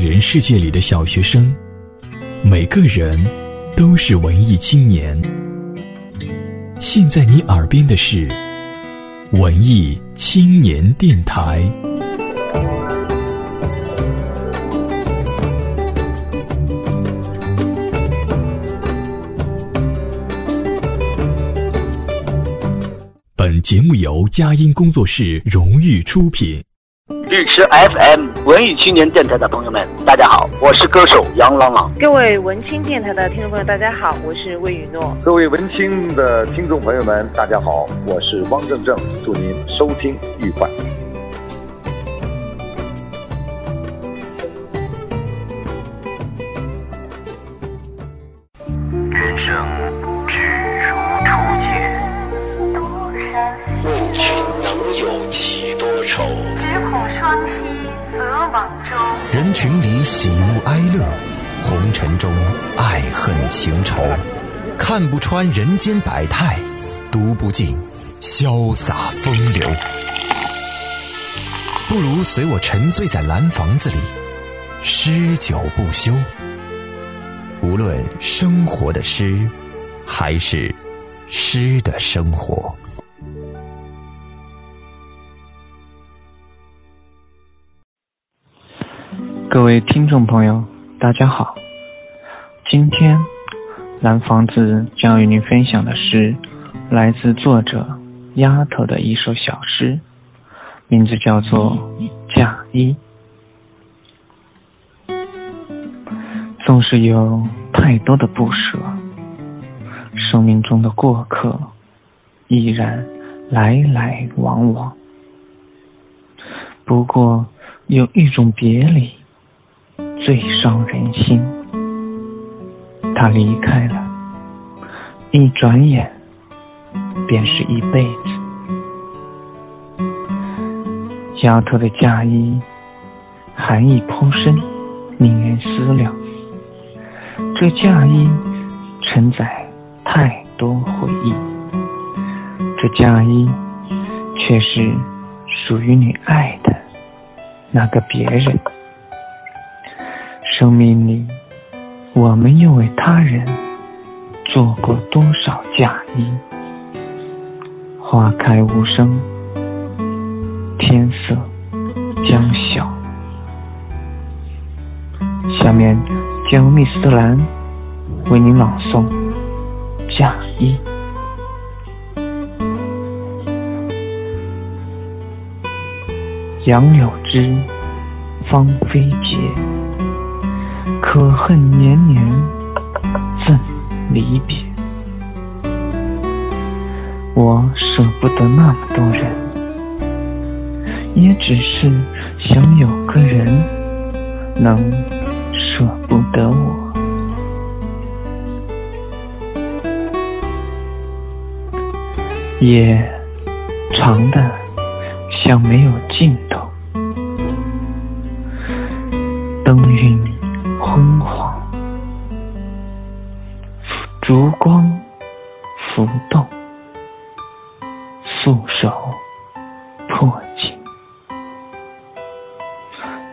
人世界里的小学生，每个人都是文艺青年。现在你耳边的是文艺青年电台。本节目由佳音工作室荣誉出品。绿池 FM 文艺青年电台的朋友们，大家好，我是歌手杨朗朗。各位文青电台的听众朋友，大家好，我是魏雨诺。各位文青的听众朋友们，大家好，我是汪正正，祝您收听愉快。人群里喜怒哀乐，红尘中爱恨情仇，看不穿人间百态，读不尽潇洒风流。不如随我沉醉在蓝房子里，诗酒不休。无论生活的诗，还是诗的生活。各位听众朋友，大家好。今天蓝房子将与您分享的是来自作者丫头的一首小诗，名字叫做《嫁衣》。总是有太多的不舍，生命中的过客依然来来往往。不过有一种别离。最伤人心，他离开了，一转眼便是一辈子。丫头的嫁衣，含义颇深，令人思量。这嫁衣承载太多回忆，这嫁衣却是属于你爱的那个别人。生命里，我们又为他人做过多少嫁衣？花开无声，天色将晓。下面，将由密斯特兰为您朗诵《嫁衣》。杨柳枝，芳菲节。可恨年年赠离别，我舍不得那么多人，也只是想有个人能舍不得我。夜长的像没有尽头，灯晕。黄，烛光浮动，素手破镜。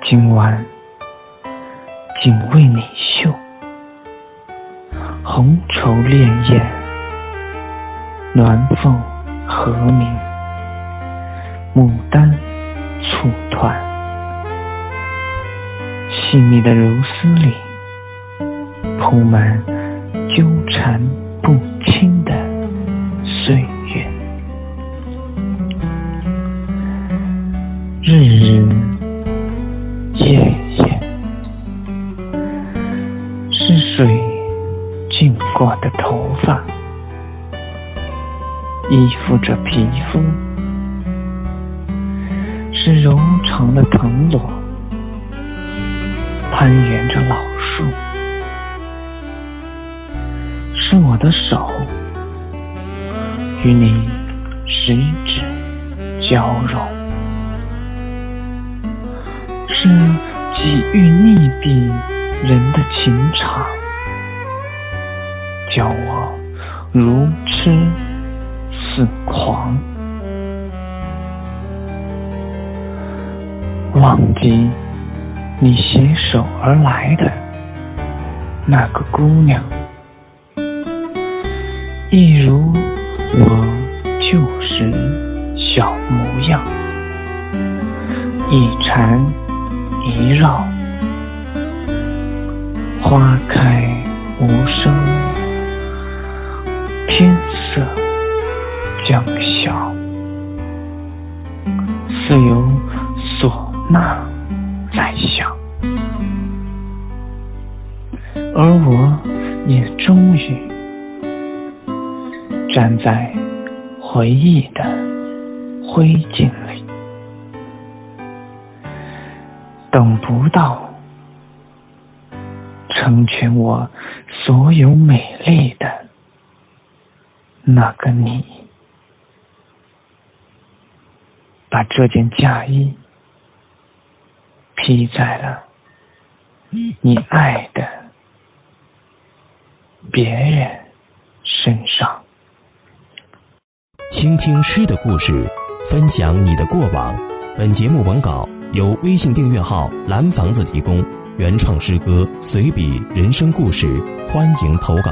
今晚仅为你绣，红绸潋滟，鸾凤和鸣，牡丹簇团。细密的柔丝里，铺满纠缠不清的岁月。日日夜夜，是水浸过的头发，依附着皮肤，是柔长的藤萝。攀援着老我的手与你十指交融，是几欲溺毙人的情长，叫我如痴似狂，忘记。你携手而来的那个姑娘，一如我旧时小模样，一禅一绕，花开无灰烬里，等不到成全我所有美丽的那个你，把这件嫁衣披在了你爱的别人身上。倾听诗的故事，分享你的过往。本节目文稿由微信订阅号“蓝房子”提供，原创诗歌、随笔、人生故事，欢迎投稿。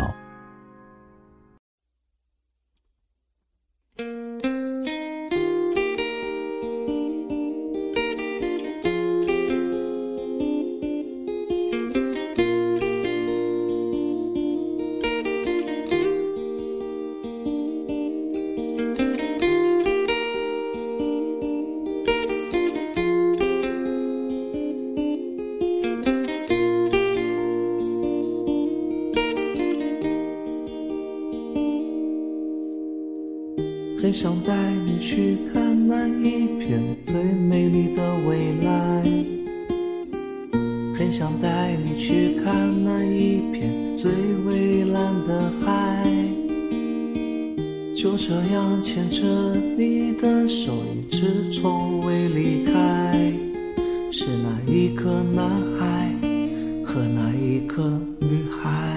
很想带你去看那一片最美丽的未来，很想带你去看那一片最蔚蓝的海。就这样牵着你的手，一直从未离开。是那一个男孩和那一个女孩。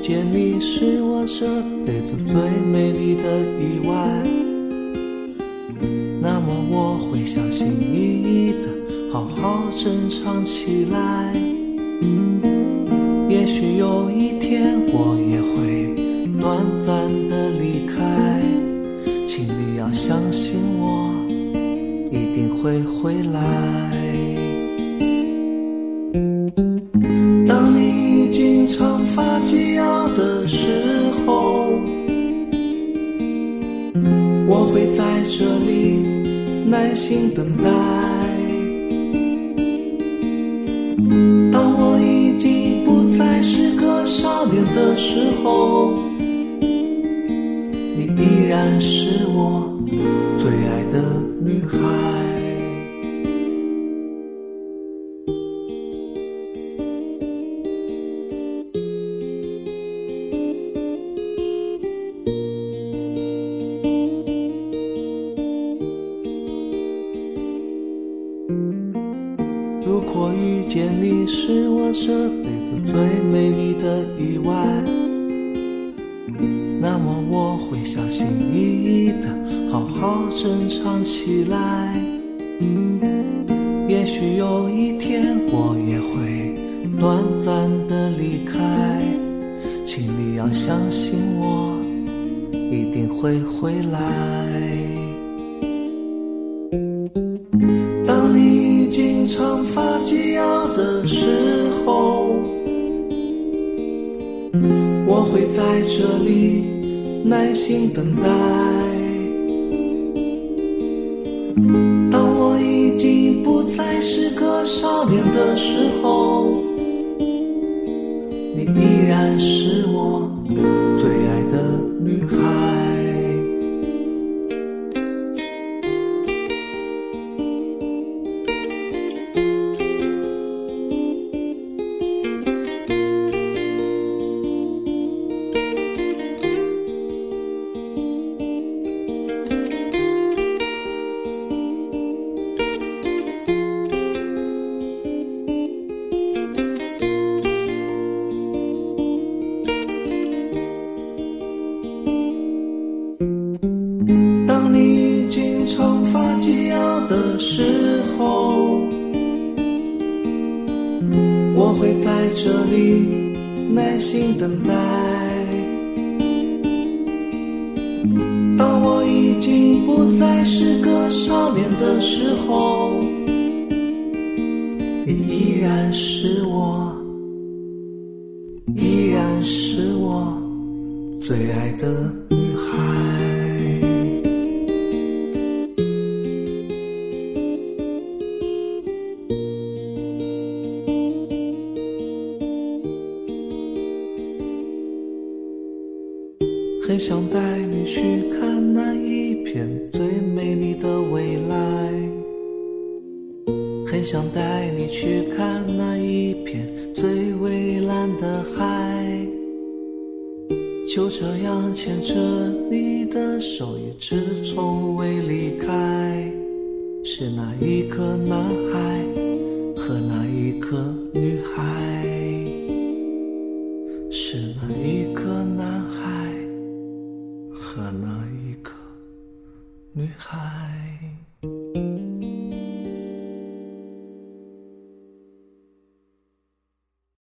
遇见你是我这辈子最美丽的意外，那么我会小心翼翼的好好珍藏起来。也许有一天我也会短暂的离开，请你要相信我，一定会回来。长发及腰的时候，我会在这里耐心等待。当我已经不再是个少年的时候，你依然是我如果遇见你是我这辈子最美丽的意外，那么我会小心翼翼的好好珍藏起来。也许有一天我也会短暂的离开，请你要相信我，一定会回来。会在这里耐心等待。当我已经不再是个少年的时候，你依然是我最爱的女孩。长发及腰的时候，我会在这里耐心等待。当我已经不再是个少年的时候，你依然是我，依然是我最爱的很想带你去看那一片最美丽的未来，很想带你去看那一片最蔚蓝的海，就这样牵着你的手，一直从未离开。是那一个男孩和那一个女孩，